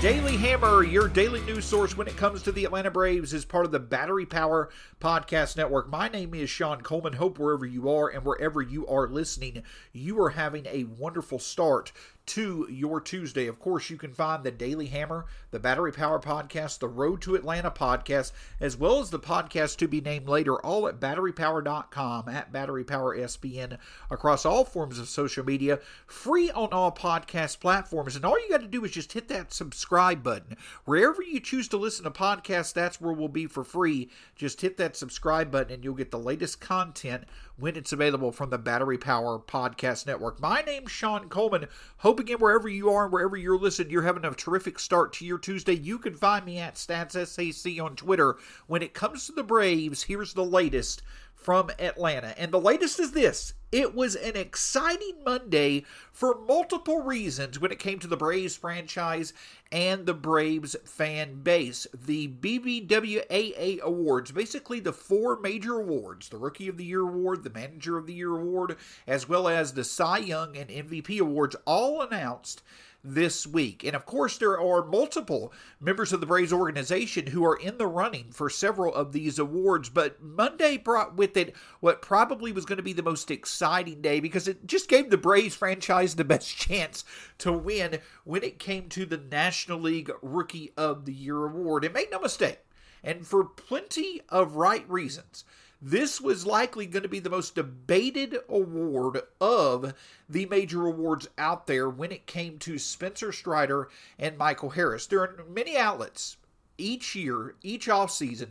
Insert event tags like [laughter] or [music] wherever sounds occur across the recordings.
Daily Hammer, your daily news source when it comes to the Atlanta Braves, is part of the Battery Power Podcast Network. My name is Sean Coleman. Hope wherever you are and wherever you are listening, you are having a wonderful start to your Tuesday. Of course, you can find the Daily Hammer, the Battery Power Podcast, the Road to Atlanta podcast, as well as the podcast to be named later, all at batterypower.com, at batterypowersbn, across all forms of social media, free on all podcast platforms. And all you got to do is just hit that subscribe button. Wherever you choose to listen to podcasts, that's where we'll be for free. Just hit that subscribe button and you'll get the latest content when it's available from the Battery Power Podcast Network. My name's Sean Coleman. Hope again, wherever you are and wherever you're listening, you're having a terrific start to your Tuesday. You can find me at StatsSAC on Twitter. When it comes to the Braves, here's the latest from Atlanta. And the latest is this it was an exciting Monday for multiple reasons when it came to the Braves franchise and the Braves fan base. The BBWAA Awards, basically the four major awards the Rookie of the Year Award, the Manager of the Year Award, as well as the Cy Young and MVP Awards, all announced this week. And of course, there are multiple members of the Braves organization who are in the running for several of these awards. But Monday brought with it what probably was going to be the most exciting day because it just gave the Braves franchise the best [laughs] chance to win when it came to the National League Rookie of the Year award. And make no mistake, and for plenty of right reasons. This was likely going to be the most debated award of the major awards out there when it came to Spencer Strider and Michael Harris. There are many outlets each year, each offseason,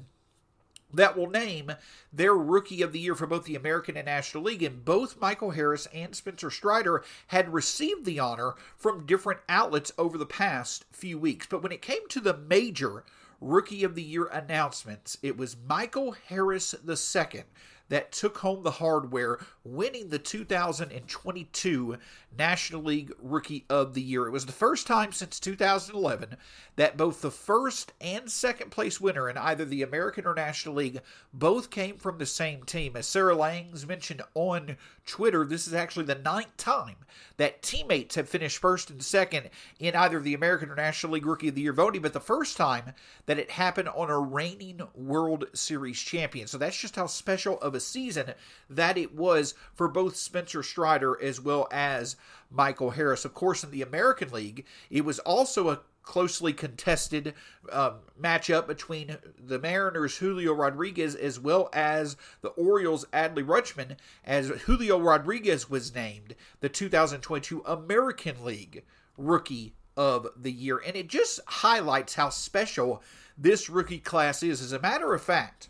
that will name their rookie of the year for both the American and National League. And both Michael Harris and Spencer Strider had received the honor from different outlets over the past few weeks. But when it came to the major Rookie of the Year announcements, it was Michael Harris II that took home the hardware, winning the 2022 National League Rookie of the Year. It was the first time since 2011 that both the first and second place winner in either the American or National League both came from the same team. As Sarah Langs mentioned on Twitter, this is actually the ninth time that teammates have finished first and second in either the American or National League Rookie of the Year voting, but the first time that it happened on a reigning World Series champion. So that's just how special of a season that it was for both Spencer Strider as well as Michael Harris. Of course, in the American League, it was also a closely contested um, matchup between the Mariners' Julio Rodriguez as well as the Orioles' Adley Rutschman, as Julio Rodriguez was named the 2022 American League Rookie of the Year. And it just highlights how special this rookie class is. As a matter of fact,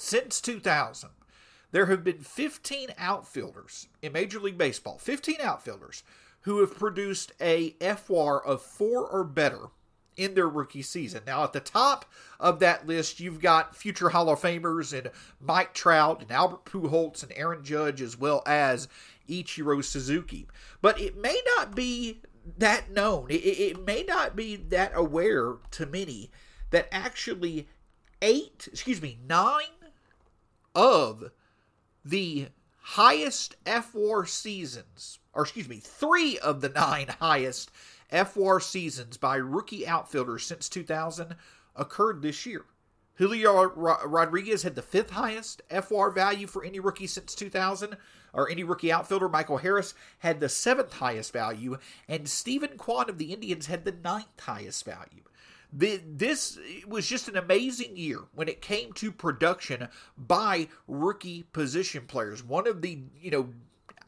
since 2000, there have been 15 outfielders in Major League Baseball, 15 outfielders who have produced a FWAR of four or better in their rookie season. Now, at the top of that list, you've got future Hall of Famers and Mike Trout and Albert Pujols and Aaron Judge, as well as Ichiro Suzuki. But it may not be that known. It, it may not be that aware to many that actually eight, excuse me, nine of the highest FWAR seasons, or excuse me, three of the nine [laughs] highest FWAR seasons by rookie outfielders since 2000 occurred this year. Julio Rodriguez had the fifth highest FWAR value for any rookie since 2000, or any rookie outfielder. Michael Harris had the seventh highest value, and Steven Kwan of the Indians had the ninth highest value. This was just an amazing year when it came to production by rookie position players. One of the, you know,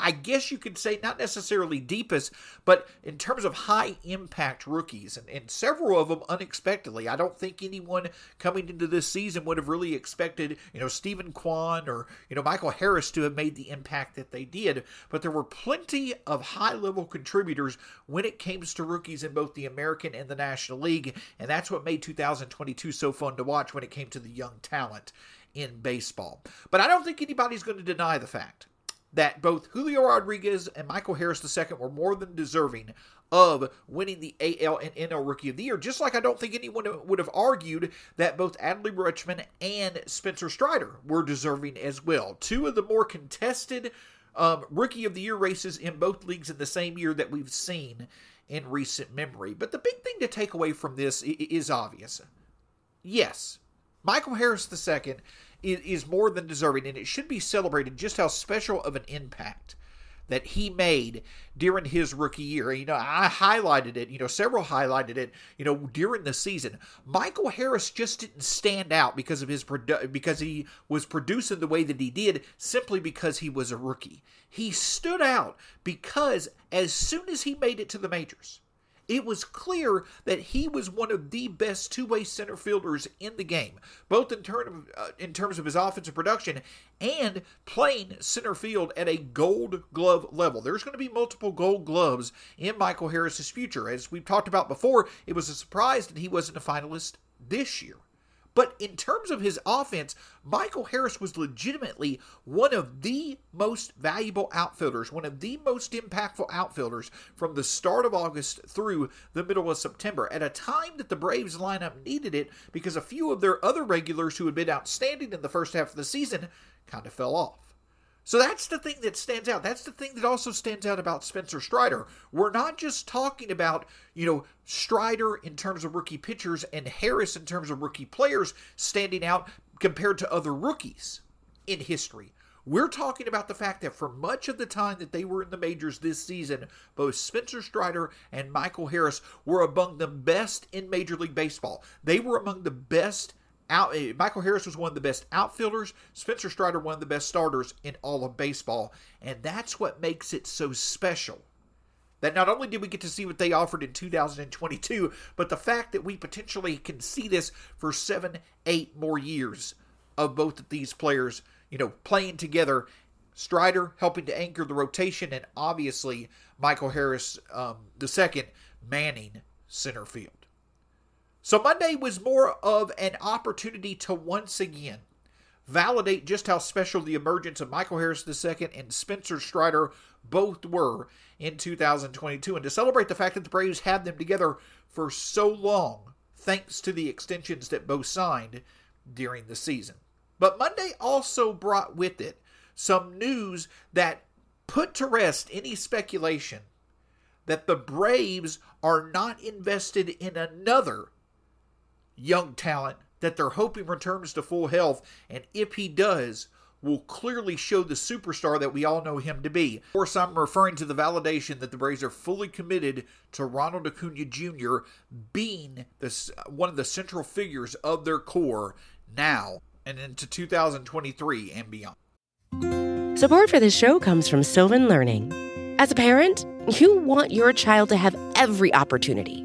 I guess you could say not necessarily deepest, but in terms of high impact rookies, and, and, several of them unexpectedly. I don't think anyone coming into this season would have really expected, you know, Steven Kwan or, you know, Michael Harris to have made the impact that they did. But there were plenty of high level contributors when it comes to rookies in both the American and the National League. And that's what made 2022 so fun to watch when it came to the young talent in baseball. But I don't think anybody's going to deny the fact that both Julio Rodriguez and Michael Harris II were more than deserving of winning the AL and NL Rookie of the Year. Just like I don't think anyone would have argued that both Adley Rutschman and Spencer Strider were deserving as well. Two of the more contested um, Rookie of the Year races in both leagues in the same year that we've seen in recent memory. But the big thing to take away from this is obvious. Yes, Michael Harris II is, more than deserving, and it should be celebrated just how special of an impact that he made during his rookie year. You know, I highlighted it, you know, several highlighted it, you know, during the season. Michael Harris just didn't stand out because of his produ- because he was producing the way that he did simply because he was a rookie. He stood out because as soon as he made it to the majors, it was clear that he was one of the best two-way center fielders in the game, both in, term uh, in terms of his offensive production and playing center field at a gold glove level. There's going to be multiple gold gloves in Michael Harris's future. As we've talked about before, it was a surprise that he wasn't a finalist this year. But in terms of his offense, Michael Harris was legitimately one of the most valuable outfielders, one of the most impactful outfielders from the start of August through the middle of September, at a time that the Braves lineup needed it because a few of their other regulars who had been outstanding in the first half of the season kind of fell off. So that's the thing that stands out. That's the thing that also stands out about Spencer Strider. We're not just talking about, you know, Strider in terms of rookie pitchers and Harris in terms of rookie players standing out compared to other rookies in history. We're talking about the fact that for much of the time that they were in the majors this season, both Spencer Strider and Michael Harris were among the best in Major League Baseball. They were among the best out, eh, Michael Harris was one of the best outfielders. Spencer Strider, one of the best starters in all of baseball. And that's what makes it so special. That not only did we get to see what they offered in 2022, but the fact that we potentially can see this for seven, eight more years of both of these players, you know, playing together. Strider helping to anchor the rotation, and obviously Michael Harris um, the second manning center field. So Monday was more of an opportunity to once again validate just how special the emergence of Michael Harris II and Spencer Strider both were in 2022 and to celebrate the fact that the Braves had them together for so long thanks to the extensions that both signed during the season. But Monday also brought with it some news that put to rest any speculation that the Braves are not invested in another young talent that they're hoping returns to full health, and if he does, will clearly show the superstar that we all know him to be. Of course, I'm referring to the validation that the Braves are fully committed to Ronald Acuna Jr. being this, one of the central figures of their core now and into 2023 and beyond. Support for this show comes from Sylvan Learning. As a parent, you want your child to have every opportunity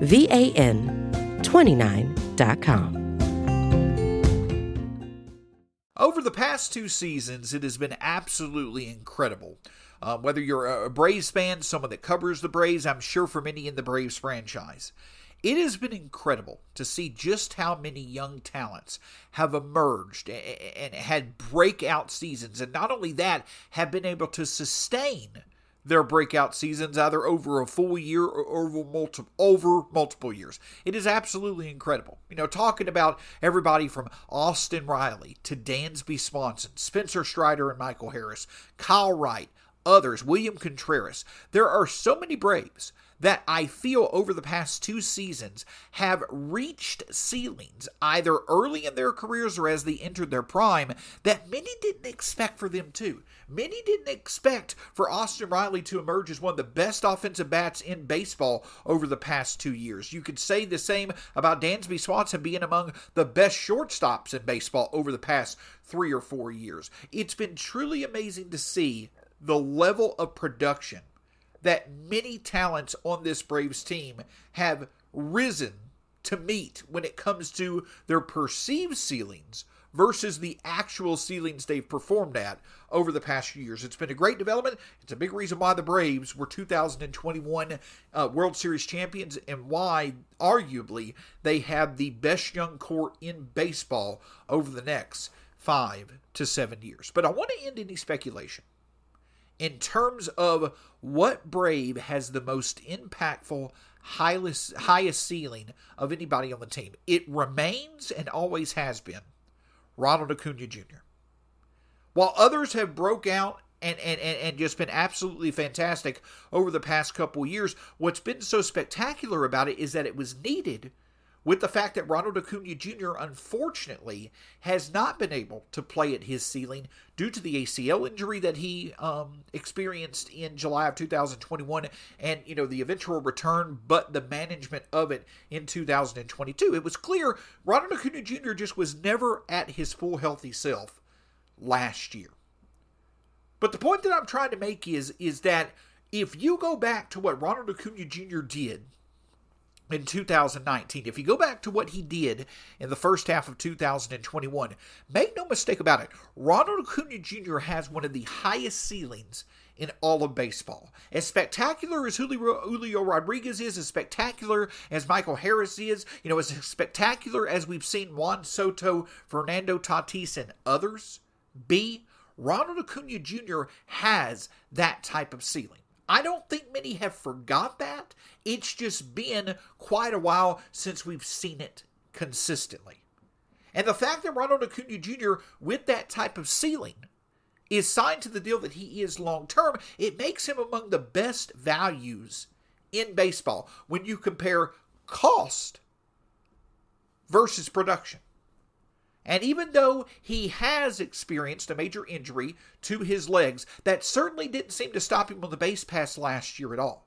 VAN29.com. Over the past two seasons, it has been absolutely incredible. Uh, whether you're a Braves fan, someone that covers the Braves, I'm sure for many in the Braves franchise, it has been incredible to see just how many young talents have emerged and had breakout seasons. And not only that, have been able to sustain their breakout seasons either over a full year or over multiple over multiple years. It is absolutely incredible. You know, talking about everybody from Austin Riley to Dansby Swanson, Spencer Strider and Michael Harris, Kyle Wright, others, William Contreras. There are so many Braves that I feel over the past two seasons have reached ceilings either early in their careers or as they entered their prime that many didn't expect for them to. Many didn't expect for Austin Riley to emerge as one of the best offensive bats in baseball over the past two years. You could say the same about Dansby Swanson being among the best shortstops in baseball over the past three or four years. It's been truly amazing to see the level of production that many talents on this Braves team have risen to meet when it comes to their perceived ceilings versus the actual ceilings they've performed at over the past few years. It's been a great development. It's a big reason why the Braves were 2021 uh, World Series champions and why, arguably, they have the best young core in baseball over the next five to seven years. But I want to end any speculation in terms of what Brave has the most impactful, highest, highest ceiling of anybody on the team, it remains and always has been Ronald Acuna Jr. While others have broke out and, and, and just been absolutely fantastic over the past couple years, what's been so spectacular about it is that it was needed with the fact that Ronald Acuna Jr. unfortunately has not been able to play at his ceiling due to the ACL injury that he um, experienced in July of 2021 and you know the eventual return but the management of it in 2022 it was clear Ronald Acuna Jr. just was never at his full healthy self last year but the point that I'm trying to make is is that if you go back to what Ronald Acuna Jr. did in 2019. If you go back to what he did in the first half of 2021, make no mistake about it, Ronald Acuna Jr. has one of the highest ceilings in all of baseball. As spectacular as Julio, Rodriguez is, as spectacular as Michael Harris is, you know, as spectacular as we've seen Juan Soto, Fernando Tatis, and others be, Ronald Acuna Jr. has that type of ceiling. I don't think many have forgot that. It's just been quite a while since we've seen it consistently. And the fact that Ronald Acuna Jr., with that type of ceiling, is signed to the deal that he is long term, it makes him among the best values in baseball when you compare cost versus production. And even though he has experienced a major injury to his legs, that certainly didn't seem to stop him on the base pass last year at all.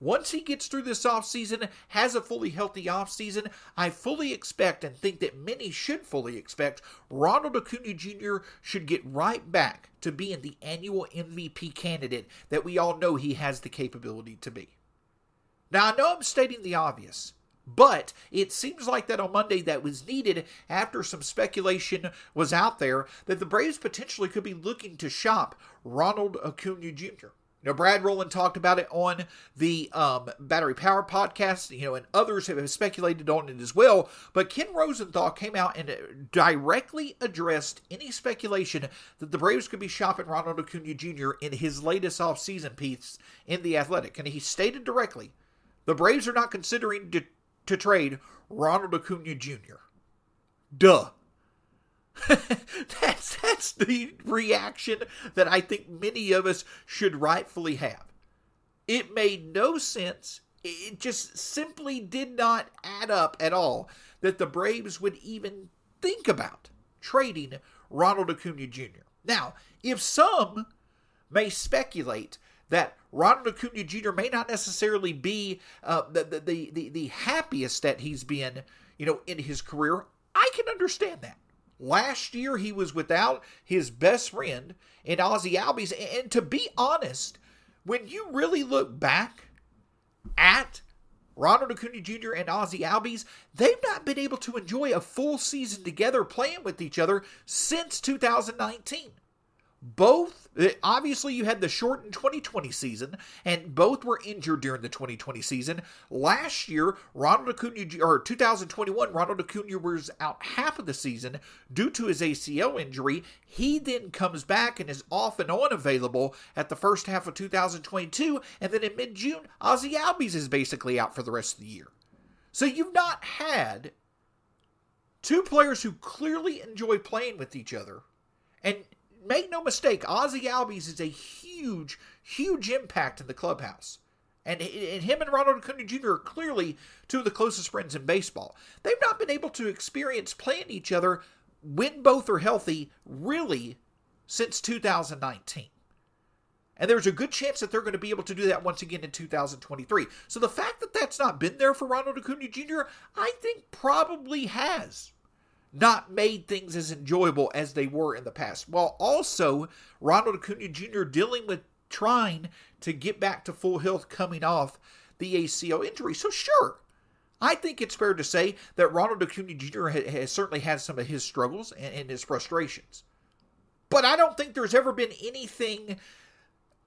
Once he gets through this offseason, has a fully healthy offseason, I fully expect and think that many should fully expect Ronald Acuna Jr. should get right back to being the annual MVP candidate that we all know he has the capability to be. Now, I know I'm stating the obvious. But it seems like that on Monday that was needed after some speculation was out there that the Braves potentially could be looking to shop Ronald Acuna Jr. You know, Brad Rowland talked about it on the um, Battery Power podcast, you know, and others have speculated on it as well. But Ken Rosenthal came out and directly addressed any speculation that the Braves could be shopping Ronald Acuna Jr. in his latest offseason piece in The Athletic. And he stated directly the Braves are not considering de- to trade Ronald Acuna Jr. Duh. [laughs] that's that's the reaction that I think many of us should rightfully have. It made no sense. It just simply did not add up at all that the Braves would even think about trading Ronald Acuna Jr. Now, if some may speculate that Ronald Acuna Jr. may not necessarily be uh, the, the, the, the happiest that he's been, you know, in his career. I can understand that. Last year, he was without his best friend in Ozzie Albies. And to be honest, when you really look back at Ronald Acuna Jr. and Ozzie Albies, they've not been able to enjoy a full season together playing with each other since 2019 both eh, obviously you had the shortened 2020 season and both were injured during the 2020 season. Last year ronald acuna or 2021 ronald acuna was out half of the season due to his acl injury. He then comes back and is off and on available at the first half of 2022 and then in mid-june ozzie albies is basically out for the rest of the year. So you've not had two players who clearly enjoy playing with each other and make no mistake, Ozzie Albies is a huge, huge impact in the clubhouse. And, and him and Ronald Acuna Jr. are clearly two of the closest friends in baseball. They've not been able to experience playing each other when both are healthy, really, since 2019. And there's a good chance that they're going to be able to do that once again in 2023. So the fact that that's not been there for Ronald Acuna Jr., I think probably has not made things as enjoyable as they were in the past. While also Ronald Acuna Jr. dealing with trying to get back to full health coming off the ACL injury. So, sure, I think it's fair to say that Ronald Acuna Jr. has, has certainly had some of his struggles and, and his frustrations. But I don't think there's ever been anything,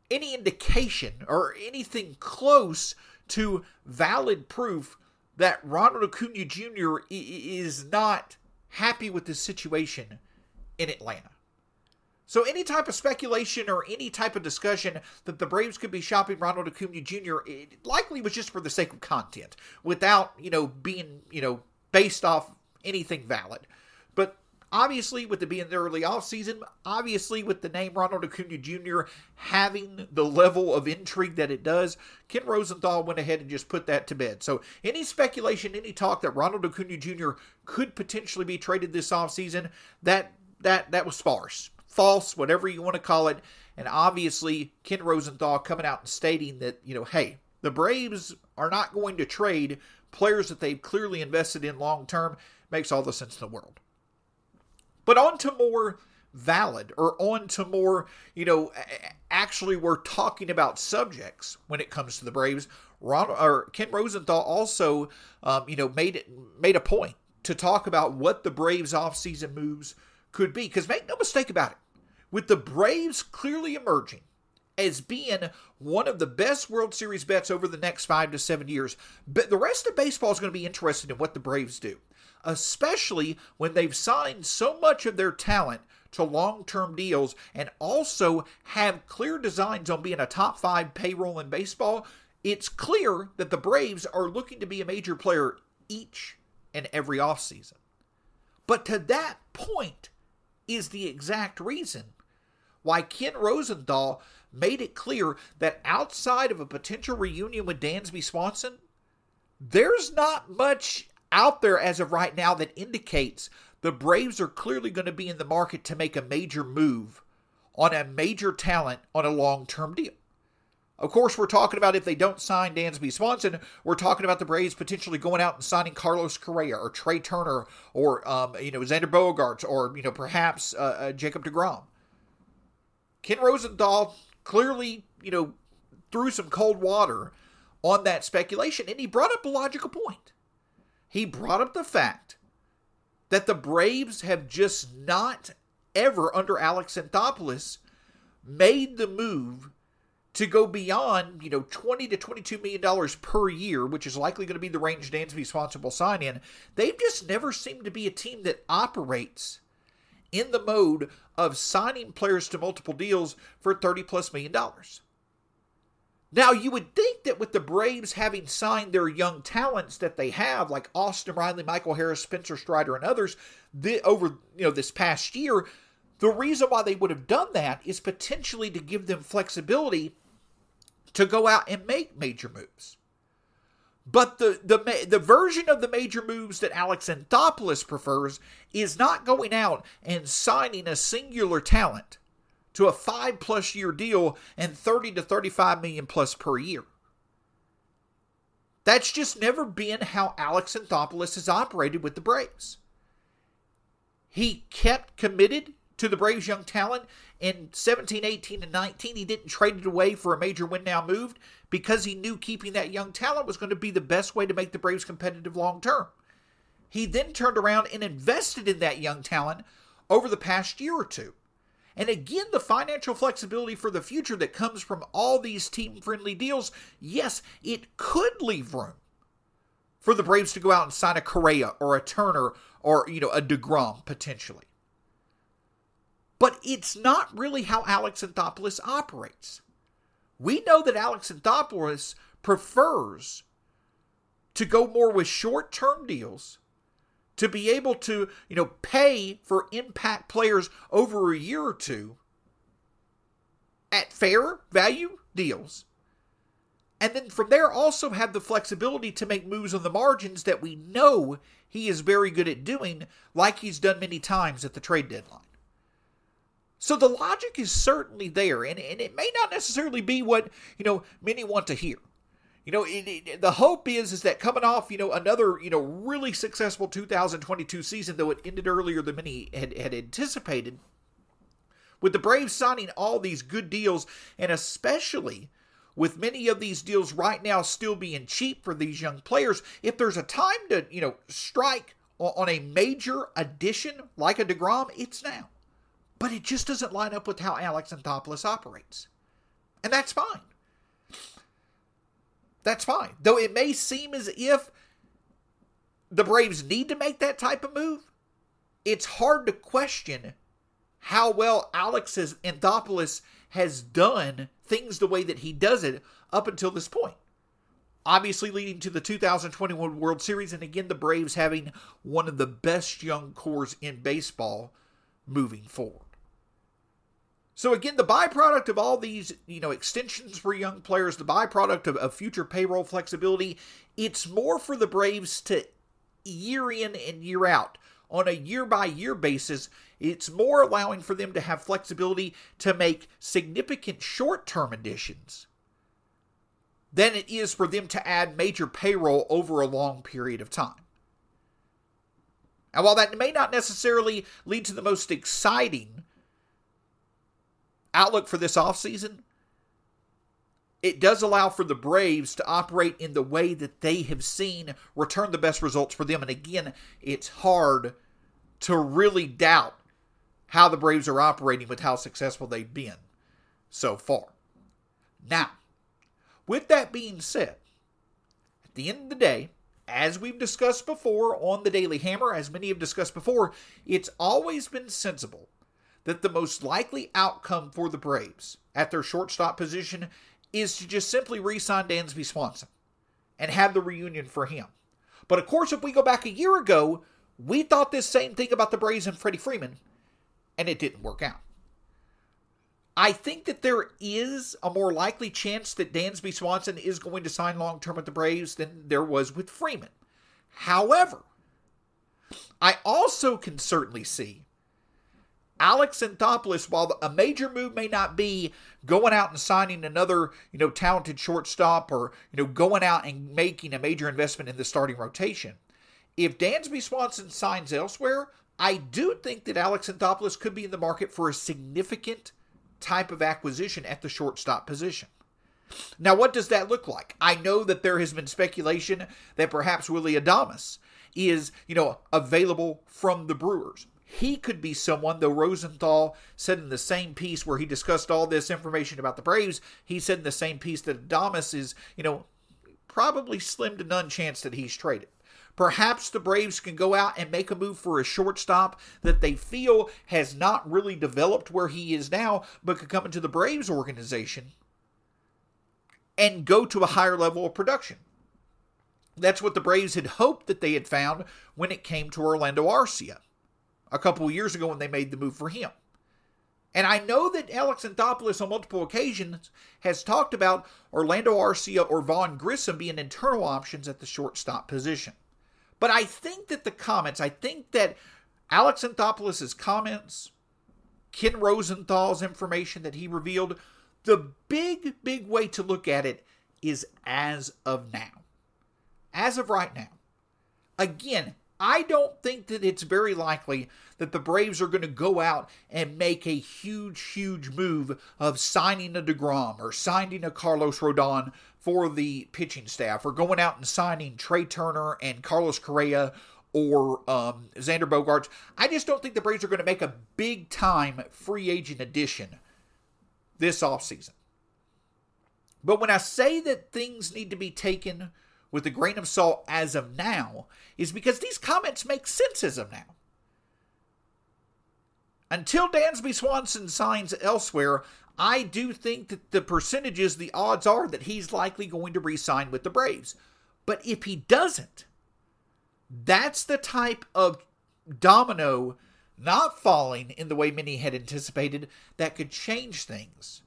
any indication or anything close to valid proof that Ronald Acuna Jr. is not happy with this situation in Atlanta. So any type of speculation or any type of discussion that the Braves could be shopping Ronald Acuna Jr. likely was just for the sake of content, without you know being you know based off anything valid. Obviously, with it being the early off season, obviously with the name Ronald Acuna Jr. having the level of intrigue that it does, Ken Rosenthal went ahead and just put that to bed. So any speculation, any talk that Ronald Acuna Jr. could potentially be traded this offseason, that that that was sparse false, whatever you want to call it. And obviously, Ken Rosenthal coming out and stating that, you know, hey, the Braves are not going to trade players that they've clearly invested in long term makes all the sense in the world. But on to more valid or on to more, you know, actually we're talking about subjects when it comes to the Braves. Ron, or Ken Rosenthal also, um, you know, made it made a point to talk about what the Braves offseason moves could be. Because make no mistake about it, with the Braves clearly emerging as being one of the best World Series bets over the next five to seven years. But the rest of baseball is going to be interested in what the Braves do, especially when they've signed so much of their talent to long term deals and also have clear designs on being a top five payroll in baseball. It's clear that the Braves are looking to be a major player each and every offseason. But to that point is the exact reason why Ken Rosenthal made it clear that outside of a potential reunion with Dansby Swanson, there's not much out there as of right now that indicates the Braves are clearly going to be in the market to make a major move on a major talent on a long term deal. Of course, we're talking about if they don't sign Dansby Swanson, we're talking about the Braves potentially going out and signing Carlos Correa or Trea Turner or um, you know Xander Bogaerts or you know perhaps uh, uh, Jacob Degrom. Ken Rosenthal clearly, you know, threw some cold water on that speculation, and he brought up a logical point. He brought up the fact that the Braves have just not ever, under Alex Anthopoulos, made the move to go beyond, you know, 20 to 22 million dollars per year, which is likely going to be the range Dansby Swanson will sign in. They've just never seemed to be a team that operates in the mode of signing players to multiple deals for 30 plus million dollars. Now, you would think that with the Braves having signed their young talents that they have, like Austin Riley, Michael Harris, Spencer Strider, and others, the, over you know this past year, the reason why they would have done that is potentially to give them flexibility to go out and make major moves. But the, the, the version of the major moves that Alex Anthopoulos prefers is not going out and signing a singular talent to a five plus year deal and 30 to 35 million plus per year. That's just never been how Alex Anthopoulos has operated with the Braves. He kept committed to the Braves' young talent in 17, 18, and 19. He didn't trade it away for a major win now moved because he knew keeping that young talent was going to be the best way to make the Braves competitive long term. He then turned around and invested in that young talent over the past year or two. And again, the financial flexibility for the future that comes from all these team friendly deals, yes, it could leave room for the Braves to go out and sign a Correa or a Turner or, you know, a DeGrom potentially. But it's not really how Alex Anthopoulos operates. We know that Alex Anthopoulos prefers to go more with short term deals to be able to, you know, pay for impact players over a year or two at fair value deals. And then from there, also have the flexibility to make moves on the margins that we know he is very good at doing, like he's done many times at the trade deadline. So the logic is certainly there, and, and it may not necessarily be what, you know, many want to hear. You know, it, it, the hope is is that coming off, you know, another, you know, really successful 2022 season, though it ended earlier than many had, had anticipated, with the Braves signing all these good deals, and especially with many of these deals right now still being cheap for these young players, if there's a time to, you know, strike on a major addition like a DeGrom, it's now. But it just doesn't line up with how Alex Anthopoulos operates. And that's fine. That's fine. Though it may seem as if the Braves need to make that type of move, it's hard to question how well Alex Anthopoulos has done things the way that he does it up until this point. Obviously, leading to the 2021 World Series, and again, the Braves having one of the best young cores in baseball moving forward. So again, the byproduct of all these, you know, extensions for young players, the byproduct of, of future payroll flexibility, it's more for the Braves to year in and year out on a year by year basis. It's more allowing for them to have flexibility to make significant short term additions than it is for them to add major payroll over a long period of time. And while that may not necessarily lead to the most exciting outlook for this offseason, it does allow for the Braves to operate in the way that they have seen return the best results for them. And again, it's hard to really doubt how the Braves are operating with how successful they've been so far. Now, with that being said, at the end of the day, as we've discussed before on the Daily Hammer, as many have discussed before, it's always been sensible that the most likely outcome for the Braves at their shortstop position is to just simply re sign Dansby Swanson and have the reunion for him. But of course, if we go back a year ago, we thought this same thing about the Braves and Freddie Freeman, and it didn't work out. I think that there is a more likely chance that Dansby Swanson is going to sign long term with the Braves than there was with Freeman. However, I also can certainly see Alex Anthopoulos, while a major move may not be going out and signing another, you know, talented shortstop or, you know, going out and making a major investment in the starting rotation, if Dansby Swanson signs elsewhere, I do think that Alex Anthopoulos could be in the market for a significant type of acquisition at the shortstop position. Now, what does that look like? I know that there has been speculation that perhaps Willie Adames is, you know, available from the Brewers he could be someone, though Rosenthal said in the same piece where he discussed all this information about the Braves, he said in the same piece that Adames is, you know, probably slim to none chance that he's traded. Perhaps the Braves can go out and make a move for a shortstop that they feel has not really developed where he is now, but could come into the Braves organization and go to a higher level of production. That's what the Braves had hoped that they had found when it came to Orlando Arcia a couple years ago when they made the move for him. And I know that Alex Anthopoulos on multiple occasions has talked about Orlando Arcia or Vaughn Grissom being internal options at the shortstop position. But I think that the comments, I think that Alex Anthopoulos' comments, Ken Rosenthal's information that he revealed, the big, big way to look at it is as of now. As of right now. Again, I don't think that it's very likely that the Braves are going to go out and make a huge, huge move of signing a DeGrom or signing a Carlos Rodon for the pitching staff or going out and signing Trea Turner and Carlos Correa or um, Xander Bogaerts. I just don't think the Braves are going to make a big time free agent addition this offseason. But when I say that things need to be taken with a grain of salt as of now, is because these comments make sense as of now. Until Dansby Swanson signs elsewhere, I do think that the percentages, the odds are that he's likely going to re sign with the Braves. But if he doesn't, that's the type of domino not falling in the way many had anticipated that could change things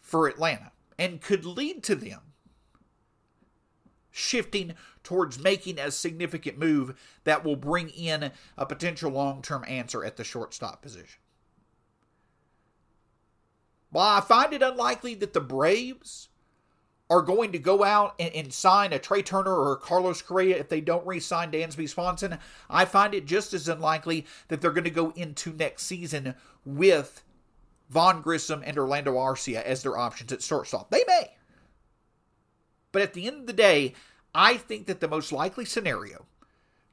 for Atlanta and could lead to them shifting towards making a significant move that will bring in a potential long term answer at the shortstop position. While I find it unlikely that the Braves are going to go out and, and, sign a Trea Turner or Carlos Correa if they don't re sign Dansby Swanson, I find it just as unlikely that they're going to go into next season with Vaughn Grissom and Orlando Arcia as their options at shortstop. They may. But at the end of the day, I think that the most likely scenario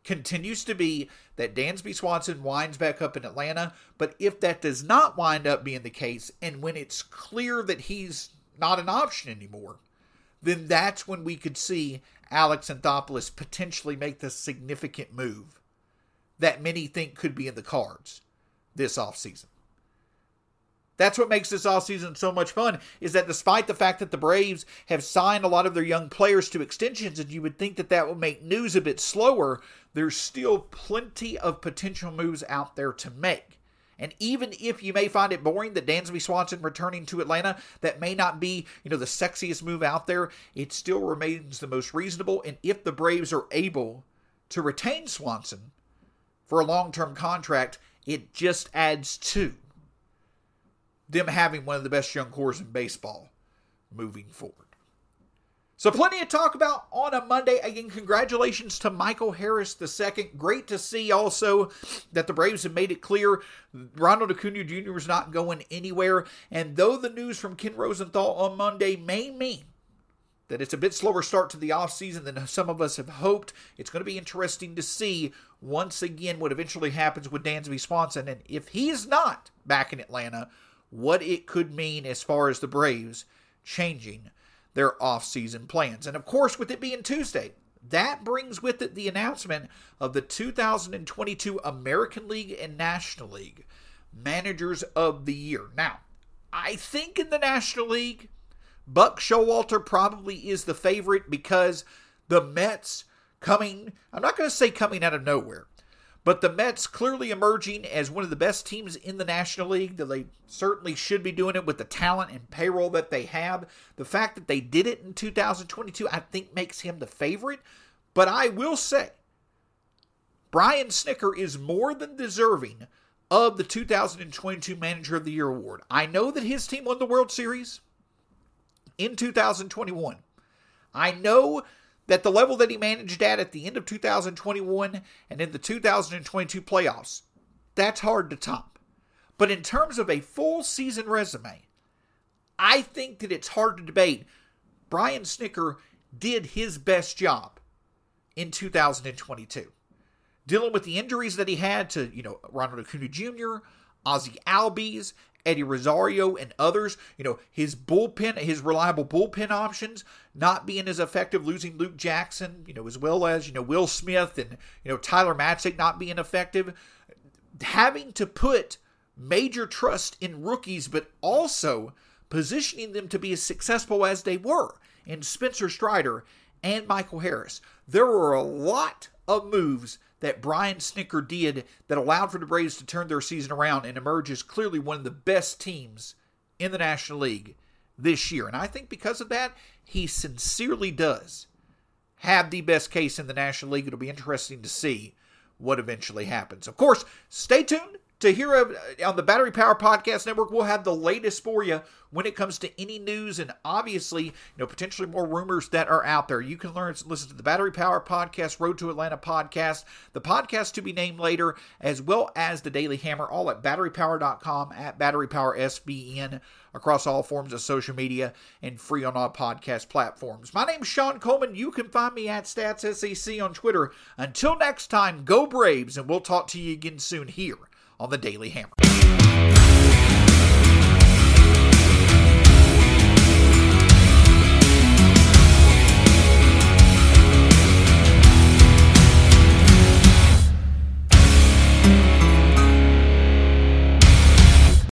continues to be that Dansby Swanson winds back up in Atlanta. But if that does not wind up being the case, and when it's clear that he's not an option anymore, then that's when we could see Alex Anthopoulos potentially make the significant move that many think could be in the cards this offseason. That's what makes this offseason so much fun is that despite the fact that the Braves have signed a lot of their young players to extensions and you would think that that would make news a bit slower, there's still plenty of potential moves out there to make. And even if you may find it boring that Dansby Swanson returning to Atlanta, that may not be, you know, the sexiest move out there, it still remains the most reasonable. And if the Braves are able to retain Swanson for a long-term contract, it just adds to them having one of the best young cores in baseball moving forward. So, plenty to talk about on a Monday. Again, congratulations to Michael Harris II. Great to see also that the Braves have made it clear Ronald Acuna Jr. is not going anywhere. And though the news from Ken Rosenthal on Monday may mean that it's a bit slower start to the offseason than some of us have hoped, it's going to be interesting to see once again what eventually happens with Dansby Swanson. And if he is not back in Atlanta, what it could mean as far as the Braves changing their offseason plans. And of course, with it being Tuesday, that brings with it the announcement of the 2022 American League and National League Managers of the Year. Now, I think in the National League, Buck Showalter probably is the favorite because the Mets coming, I'm not going to say coming out of nowhere, but the Mets clearly emerging as one of the best teams in the National League. They certainly should be doing it with the talent and payroll that they have. The fact that they did it in 2022, I think, makes him the favorite. But I will say, Brian Snitker is more than deserving of the 2022 Manager of the Year award. I know that his team won the World Series in 2021. I know that the level that he managed at at the end of 2021 and in the 2022 playoffs, that's hard to top. But in terms of a full season resume, I think that it's hard to debate. Brian Snitker did his best job in 2022. Dealing with the injuries that he had to, you know, Ronald Acuna Jr., Ozzie Albies, Eddie Rosario and others, you know, his bullpen, his reliable bullpen options not being as effective, losing Luke Jackson, you know, as well as, you know, Will Smith and, you know, Tyler Matzek not being effective. Having to put major trust in rookies, but also positioning them to be as successful as they were in Spencer Strider and Michael Harris. There were a lot of moves that Brian Snitker did that allowed for the Braves to turn their season around and emerge as clearly one of the best teams in the National League this year. And I think because of that, he sincerely does have the best case in the National League. It'll be interesting to see what eventually happens. Of course, stay tuned to hear of, uh, on the Battery Power Podcast Network. We'll have the latest for you when it comes to any news and obviously, you know, potentially more rumors that are out there. You can learn listen to the Battery Power Podcast, Road to Atlanta podcast, the podcast to be named later, as well as the Daily Hammer, all at batterypower.com at batterypowersbn across all forms of social media and free on all podcast platforms. My name's Sean Coleman. You can find me at StatsSEC on Twitter. Until next time, go Braves, and we'll talk to you again soon here on the Daily Hammer.